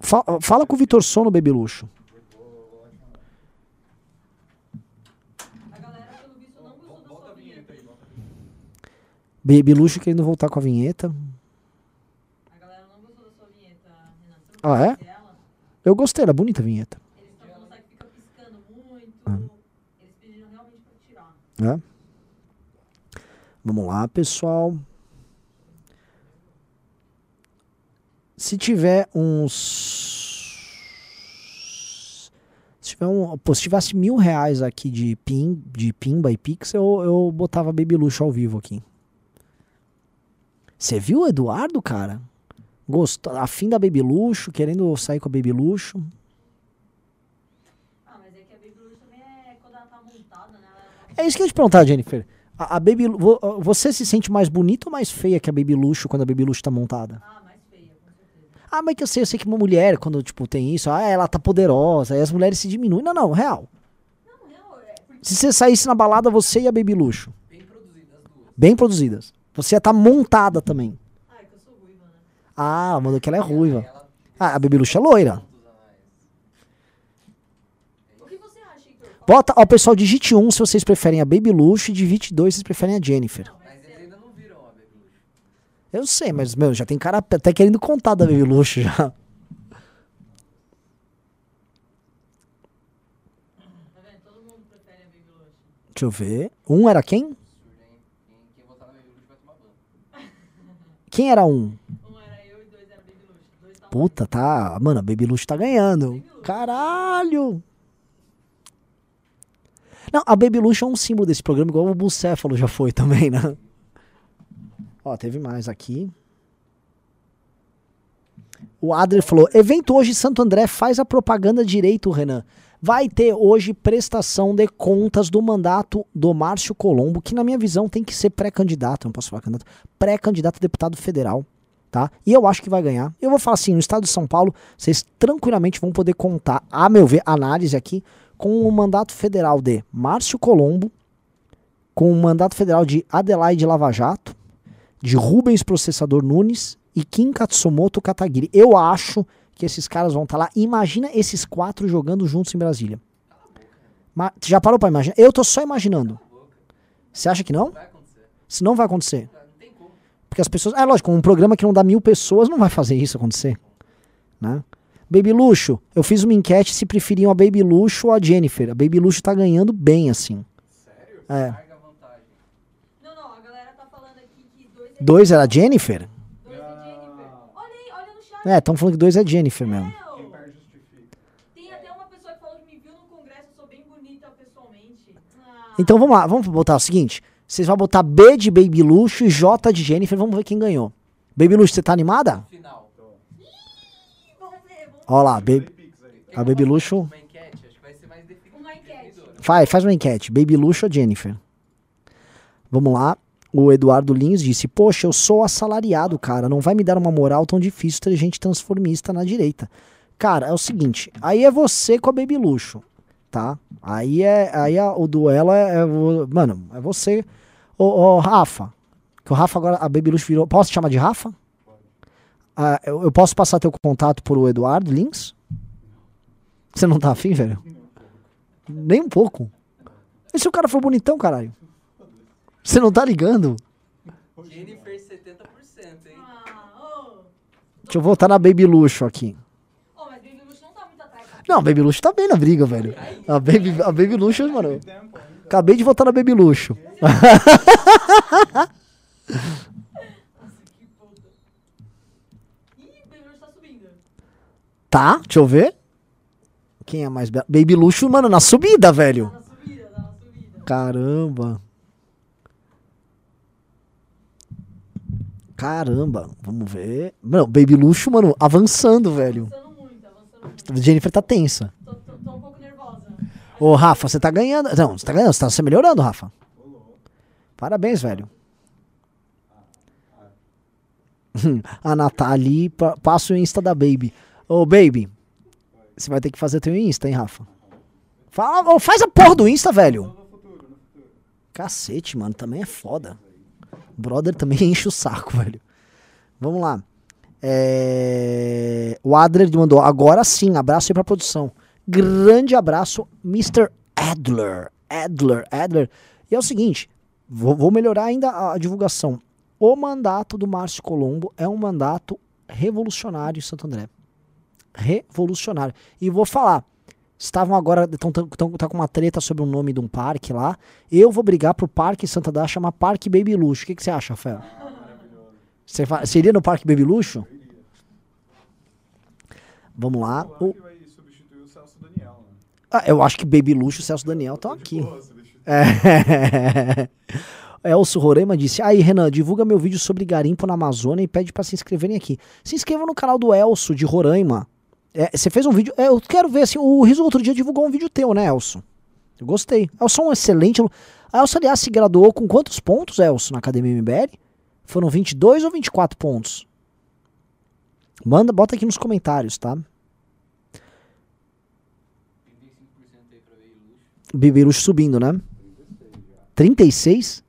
Fala, fala com o Vitor Sono, Baby Luxo. Baby Luxo querendo voltar com a vinheta. Ah, é? Eu gostei, era bonita a vinheta. Ah. É? Vamos lá, pessoal. Se tiver uns. Se tiver um. Pô, se tivesse mil reais aqui de PIN, de PIN by Pix, eu, eu botava Baby Luxo ao vivo aqui. Você viu o Eduardo, cara? Gostou, afim da Baby Luxo, querendo sair com a Baby Luxo. Ah, mas é que a Baby Luxo também é quando ela tá montada, né? É isso que eu ia te perguntar, Jennifer. A, a Baby Você se sente mais bonita ou mais feia que a Baby Luxo quando a Baby Luxo tá montada? Ah, mais feia, com certeza. Ah, mas que eu sei, eu sei que uma mulher, quando, tipo, tem isso, ah, ela tá poderosa, aí as mulheres se diminuem. Não, não, real. Não, real, é. Porque... Se você saísse na balada, você e a Baby Luxo. Bem produzidas as duas. Bem produzidas. Você ia estar tá montada também. Ah, é que eu sou Ah, mandou que ela é ruiva. Ah, a Baby Luxo é loira. O que você acha, Heitor? Bota, ó, pessoal, digite 1 se vocês preferem a Baby Luxo e digite 2 se vocês preferem a Jennifer. Mas eles ainda não viram a Baby Luxo. Eu sei, mas, meu, já tem cara até querendo contar da Baby Luxo já. Tá vendo? Todo mundo prefere a Baby Luxo. Deixa eu ver. Um era quem? Quem votar na Puta, tá. Mano, a Baby Luxo tá ganhando. Caralho! Não, a Baby Luxo é um símbolo desse programa, igual o Bucéfalo já foi também, né? Ó, teve mais aqui. O Adler falou: evento hoje Santo André faz a propaganda direito, Renan. Vai ter hoje prestação de contas do mandato do Márcio Colombo, que na minha visão tem que ser pré-candidato, não posso falar candidato, pré-candidato a deputado federal, tá? E eu acho que vai ganhar. Eu vou falar assim, no estado de São Paulo, vocês tranquilamente vão poder contar, a meu ver, análise aqui, com o mandato federal de Márcio Colombo, com o mandato federal de Adelaide Lava Jato, de Rubens Processador Nunes e Kim Katsumoto Kataguiri. Eu acho que esses caras vão estar lá. Imagina esses quatro jogando juntos em Brasília. Ma já parou pra imaginar? Eu tô só imaginando. Você acha que não? Se não vai acontecer. Porque as pessoas. É lógico, um programa que não dá mil pessoas não vai fazer isso acontecer. Né? Baby Luxo, eu fiz uma enquete se preferiam a Baby Luxo ou a Jennifer. A Baby Luxo tá ganhando bem, assim. Sério? É. Dois era a Jennifer? É, estão falando que dois é Jennifer mesmo. Tem até uma pessoa que falou que me viu no congresso, eu sou bem bonita pessoalmente. Então vamos lá, vamos botar o seguinte. Vocês vão botar B de Baby Luxo e J de Jennifer, vamos ver quem ganhou. Baby Luxo, você tá animada? Ó lá, baby, a Baby Luxo. Faz, faz uma enquete. Baby Luxo ou Jennifer? Vamos lá. O Eduardo Lins disse: Poxa, eu sou assalariado, cara. Não vai me dar uma moral tão difícil ter gente transformista na direita. Cara, é o seguinte: aí é você com a Baby Luxo, tá? Aí é. Aí é, o duelo é, é o- Mano, é você. Ô, ô, Rafa. Que o Rafa agora. A Baby Luxo virou. Posso te chamar de Rafa? Ah, eu, eu posso passar teu contato pro Eduardo Lins? Você não tá afim, velho? Nem um pouco. E se o cara for bonitão, caralho? Você não tá ligando? Jennifer 70%, hein? Deixa eu voltar na Baby Luxo aqui. Não, a Baby Luxo tá bem na briga, velho. A Baby, a Baby Luxo, mano. Acabei de votar na Baby Luxo. tá, deixa eu ver. Quem é mais bela? Baby Luxo, mano, na subida, velho. Caramba. Caramba, vamos ver. Não, Baby Luxo, mano, avançando, velho. Jennifer tá tensa. Ô, Rafa, você tá ganhando. Não, você tá ganhando, você tá se melhorando, Rafa. Parabéns, velho. A Nathalie, pa- passa o Insta da Baby. Ô, Baby, você vai ter que fazer teu Insta, hein, Rafa? Fala, ô, faz a porra do Insta, velho. Cacete, mano, também é foda. Brother também enche o saco, velho. Vamos lá. É... O Adler mandou, agora sim, abraço aí pra produção. Grande abraço, Mr. Adler. Adler, Adler. E é o seguinte, vou, vou melhorar ainda a, divulgação. O mandato do Márcio Colombo é um mandato revolucionário em Santo André. Revolucionário. E vou falar, estavam agora, estão tá com uma treta sobre o nome de um parque lá. Eu vou brigar pro parque Santa Dá chamar Parque Baby Luxo. O que, que você acha, Fé? Você, fa- você iria no Parque Baby Luxo? Vamos lá. O- Ah, eu acho que Baby Luxo e Celso Daniel estão aqui. É. Elcio Roraima disse: Aí, Renan, divulga meu vídeo sobre garimpo na Amazônia e pede pra se inscreverem aqui. Se inscrevam no canal do Elcio de Roraima. É, Você fez um vídeo. é, eu quero ver assim. O Riso outro dia divulgou um vídeo teu, né, Elcio? Eu gostei. Elcio é um excelente. A Elcio, aliás, se graduou com quantos pontos, Elcio, na Academia MBL? Foram 22 ou 24 pontos? Manda, bota aqui nos comentários, tá? Baby Luxo subindo, né? 36?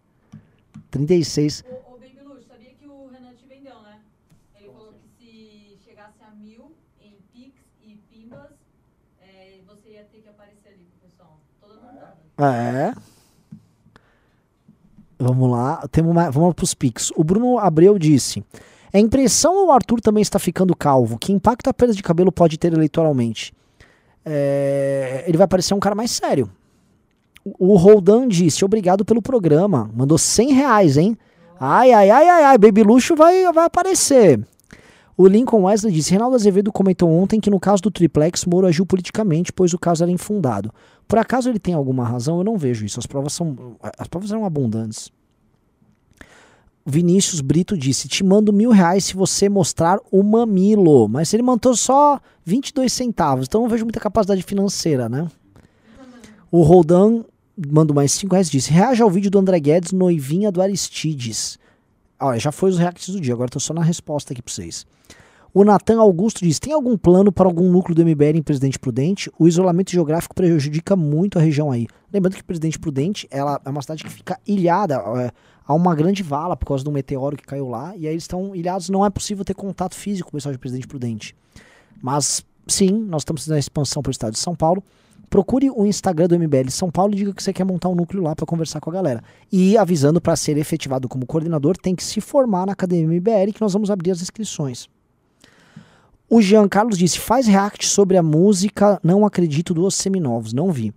36. Ô, Baby Luxo, sabia que o Renan te vendeu, né? Ele falou que se chegasse a mil em Pix e Pimbas, é, você ia ter que aparecer ali pro pessoal. Toda montada. É. Vamos lá, temos mais, vamos para os Pix. O Bruno Abreu disse: É impressão ou o Arthur também está ficando calvo? Que impacto a perda de cabelo pode ter eleitoralmente? É, ele vai parecer um cara mais sério. O o Roldan disse: Obrigado pelo programa. Mandou 100 reais, hein? Ai, ai, ai, ai, ai, Baby Luxo vai, vai aparecer. O Lincoln Wesley disse: Reinaldo Azevedo comentou ontem que no caso do triplex, Moro agiu politicamente, pois o caso era infundado. Por acaso ele tem alguma razão? Eu não vejo isso. As provas são. As provas eram abundantes. Vinícius Brito disse: Te mando mil reais se você mostrar o mamilo. Mas ele mandou só 22 centavos. Então não vejo muita capacidade financeira, né? O Roldan mandou mais 5 reais disse: reaja ao vídeo do André Guedes, noivinha do Aristides. Olha, já foi os reacts do dia, agora tô só na resposta aqui pra vocês. O Natan Augusto diz: tem algum plano para algum núcleo do MBL em Presidente Prudente? O isolamento geográfico prejudica muito a região aí. Lembrando que Presidente Prudente ela é uma cidade que fica ilhada. É, há uma grande vala por causa do meteoro que caiu lá. E aí eles estão ilhados, não é possível ter contato físico com o pessoal de Presidente Prudente. Mas sim, nós estamos na expansão para o estado de São Paulo. Procure o Instagram do MBL São Paulo e diga que você quer montar um núcleo lá para conversar com a galera. E avisando para ser efetivado como coordenador, tem que se formar na Academia MBL que nós vamos abrir as inscrições. O Jean Carlos disse: faz react sobre a música Não Acredito dos Seminovos. Não vi.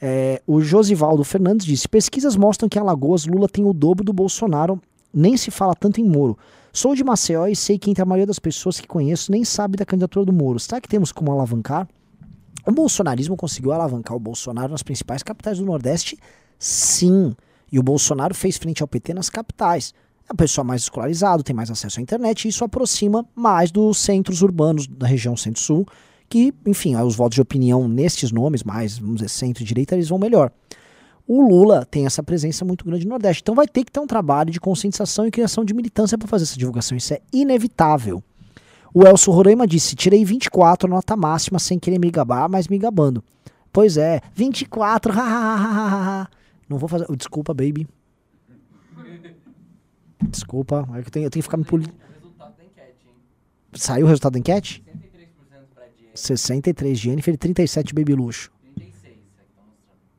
É, o Josivaldo Fernandes disse: pesquisas mostram que em Alagoas Lula tem o dobro do Bolsonaro, nem se fala tanto em Moro. Sou de Maceió e sei que entre a maioria das pessoas que conheço nem sabe da candidatura do Moro. Será que temos como alavancar? O bolsonarismo conseguiu alavancar o Bolsonaro nas principais capitais do Nordeste? Sim. E o Bolsonaro fez frente ao PT nas capitais. É o pessoal mais escolarizado, tem mais acesso à internet e isso aproxima mais dos centros urbanos da região centro-sul, que, enfim, os votos de opinião nestes nomes, mais, vamos dizer, centro e direita, eles vão melhor. O Lula tem essa presença muito grande no Nordeste, então vai ter que ter um trabalho de conscientização e criação de militância para fazer essa divulgação, isso é inevitável. O Elcio Roraima disse: tirei 24 nota máxima sem querer me gabar, mas me gabando. Pois é, 24, hahaha. Não vou fazer. Desculpa, baby. Desculpa, é que eu tenho, eu tenho que ficar me polindo. Saiu o resultado da enquete? 63 Jennifer e 37 Baby Luxo.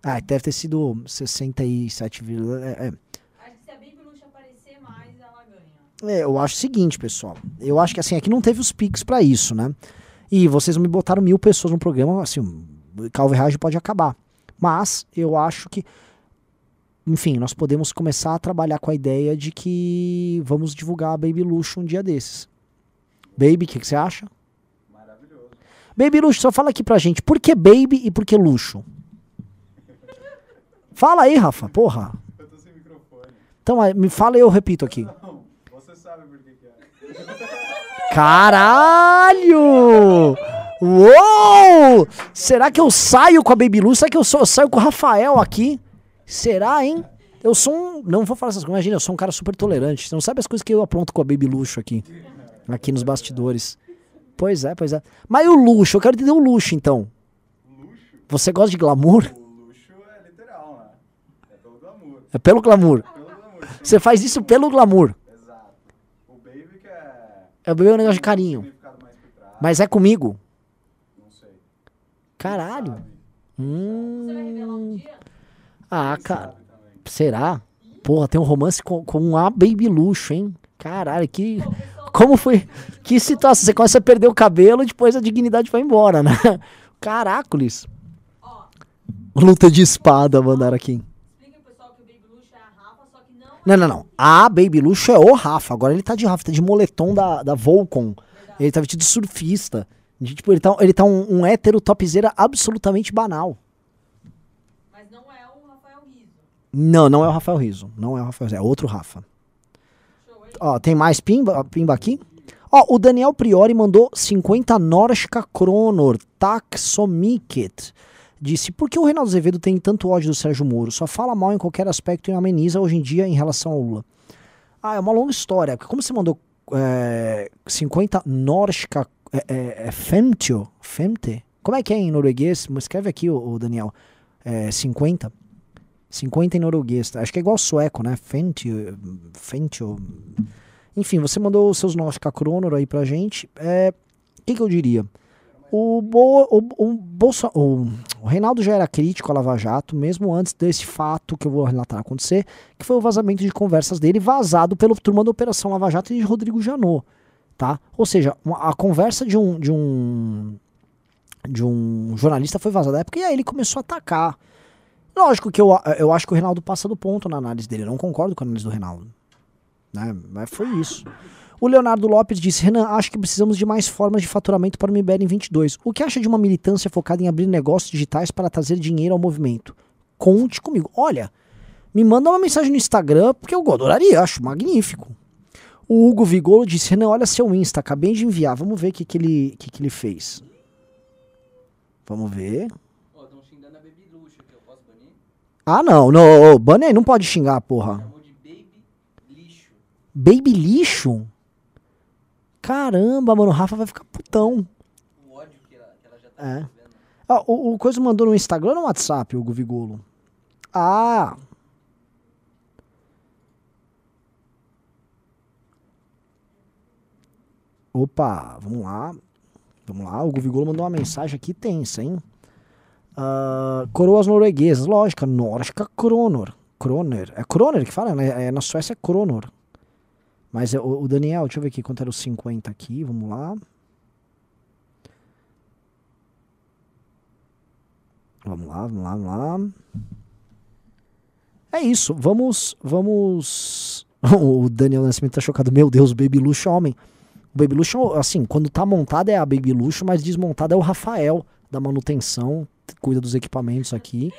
Ah, deve ter sido 67, é, é. É, eu acho o seguinte, pessoal. Eu acho que assim, aqui não teve os pics para isso, né? E vocês me botaram mil pessoas no programa, assim, o calverragem pode acabar. Mas eu acho que, enfim, nós podemos começar a trabalhar com a ideia de que vamos divulgar a Baby Luxo um dia desses. Baby, o que, que você acha? Maravilhoso. Baby Luxo, só fala aqui pra gente, por que Baby e por que Luxo? Fala aí, Rafa, porra. Eu tô sem microfone. Então, me fala e eu repito aqui. Não, você sabe por que, que é. Caralho! Uou! Será que eu saio com a Baby Luxo? Será que eu, sou, eu saio com o Rafael aqui? Será, hein? Eu sou um. Não vou falar essas coisas. Imagina, eu sou um cara super tolerante. Você não sabe as coisas que eu apronto com a Baby Luxo aqui. Aqui nos bastidores. Pois é, pois é. Mas e o luxo? Eu quero entender o luxo, então. Luxo? Você gosta de glamour? É pelo glamour. Você faz isso pelo glamour. Exato. O baby que é. É o baby é um negócio de carinho. Mas é comigo? Não sei. Caralho. Hum. Ah, cara. Será? Porra, tem um romance com, com a baby luxo, hein? Caralho, que. Como foi? Que situação? Você começa a perder o cabelo e depois a dignidade vai embora, né? Caracoles. Luta de espada mandaram aqui. Não, não, não. A Baby Luxo é o Rafa. Agora ele tá de Rafa, tá de moletom da, da Volcom. Ele tá vestido de surfista. De, tipo, ele tá, ele tá um, um hétero topzera absolutamente banal. Mas não é o Rafael Riso. Não, não é o Rafael Riso. Não é o Rafael Riso. É outro Rafa. Ó, tem mais pimba, pimba aqui? Ó, o Daniel Priori mandou 50 Norska Kronor Taxomikit disse: Por que o Reinaldo Azevedo tem tanto ódio do Sérgio Moro? Só fala mal em qualquer aspecto e ameniza hoje em dia em relação ao Lula. Ah, é uma longa história. Como você mandou é, 50 Norska é, é, é? Femte? Como é que é em norueguês? Escreve aqui, o Daniel. É, 50. 50 em norueguês. Tá? Acho que é igual sueco, né? Fentio. Fentio. Enfim, você mandou os seus Norska Kronor aí pra gente. O é, que, que eu diria? O, Bo, o, o, Bolso, o, o Reinaldo já era crítico à Lava Jato, mesmo antes desse fato que eu vou relatar acontecer, que foi o vazamento de conversas dele vazado pelo turma da Operação Lava Jato e de Rodrigo Janot, tá? Ou seja, a conversa de um, de um de um jornalista foi vazada na época e aí ele começou a atacar. Lógico que eu, eu acho que o Reinaldo passa do ponto na análise dele, eu não concordo com a análise do Reinaldo. Né? Mas foi isso. O Leonardo Lopes disse: Renan, acho que precisamos de mais formas de faturamento para o MBL em 22. O que acha de uma militância focada em abrir negócios digitais para trazer dinheiro ao movimento? Conte comigo. Olha, me manda uma mensagem no Instagram, porque eu adoraria, acho magnífico. O Hugo Vigolo disse: Renan, olha seu Insta, acabei de enviar. Vamos ver o que, que, ele, que, que ele fez. Vamos ver. Ah, não, não, ô, Bunny não pode xingar, porra. Baby lixo? Caramba, mano, o Rafa vai ficar putão. É. Ah, o, o Coisa mandou no Instagram ou no WhatsApp, o Guvigolo? Ah! Opa, vamos lá. Vamos lá, o Guvigolo mandou uma mensagem aqui tensa, hein? Ah, coroas norueguesas, lógico, nórdica Kronor. Kroner. É Kroner que fala, né? É, na Suécia é Kronor. Mas é, o, o Daniel, deixa eu ver aqui quanto era os 50 aqui, vamos lá. Vamos lá, vamos lá, vamos lá. É isso, vamos, vamos... o Daniel Nascimento tá chocado, meu Deus, Baby Luxo homem. O Baby Luxo, assim, quando tá montada é a Baby Luxo, mas desmontada é o Rafael, da manutenção, cuida dos equipamentos aqui.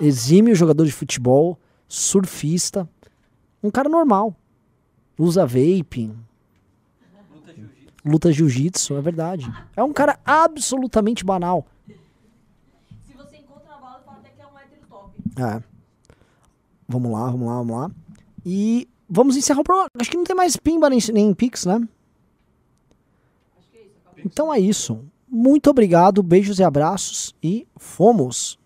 Exímio jogador de futebol, surfista, um cara normal. Usa vape. Luta jiu-jitsu, é verdade. É um cara absolutamente banal. Se você encontra na bala, fala até que é um hétero top. É. Vamos lá, vamos lá, vamos lá. E vamos encerrar o programa. Acho que não tem mais pimba nem, nem pix, né? Então é isso. Muito obrigado, beijos e abraços e fomos!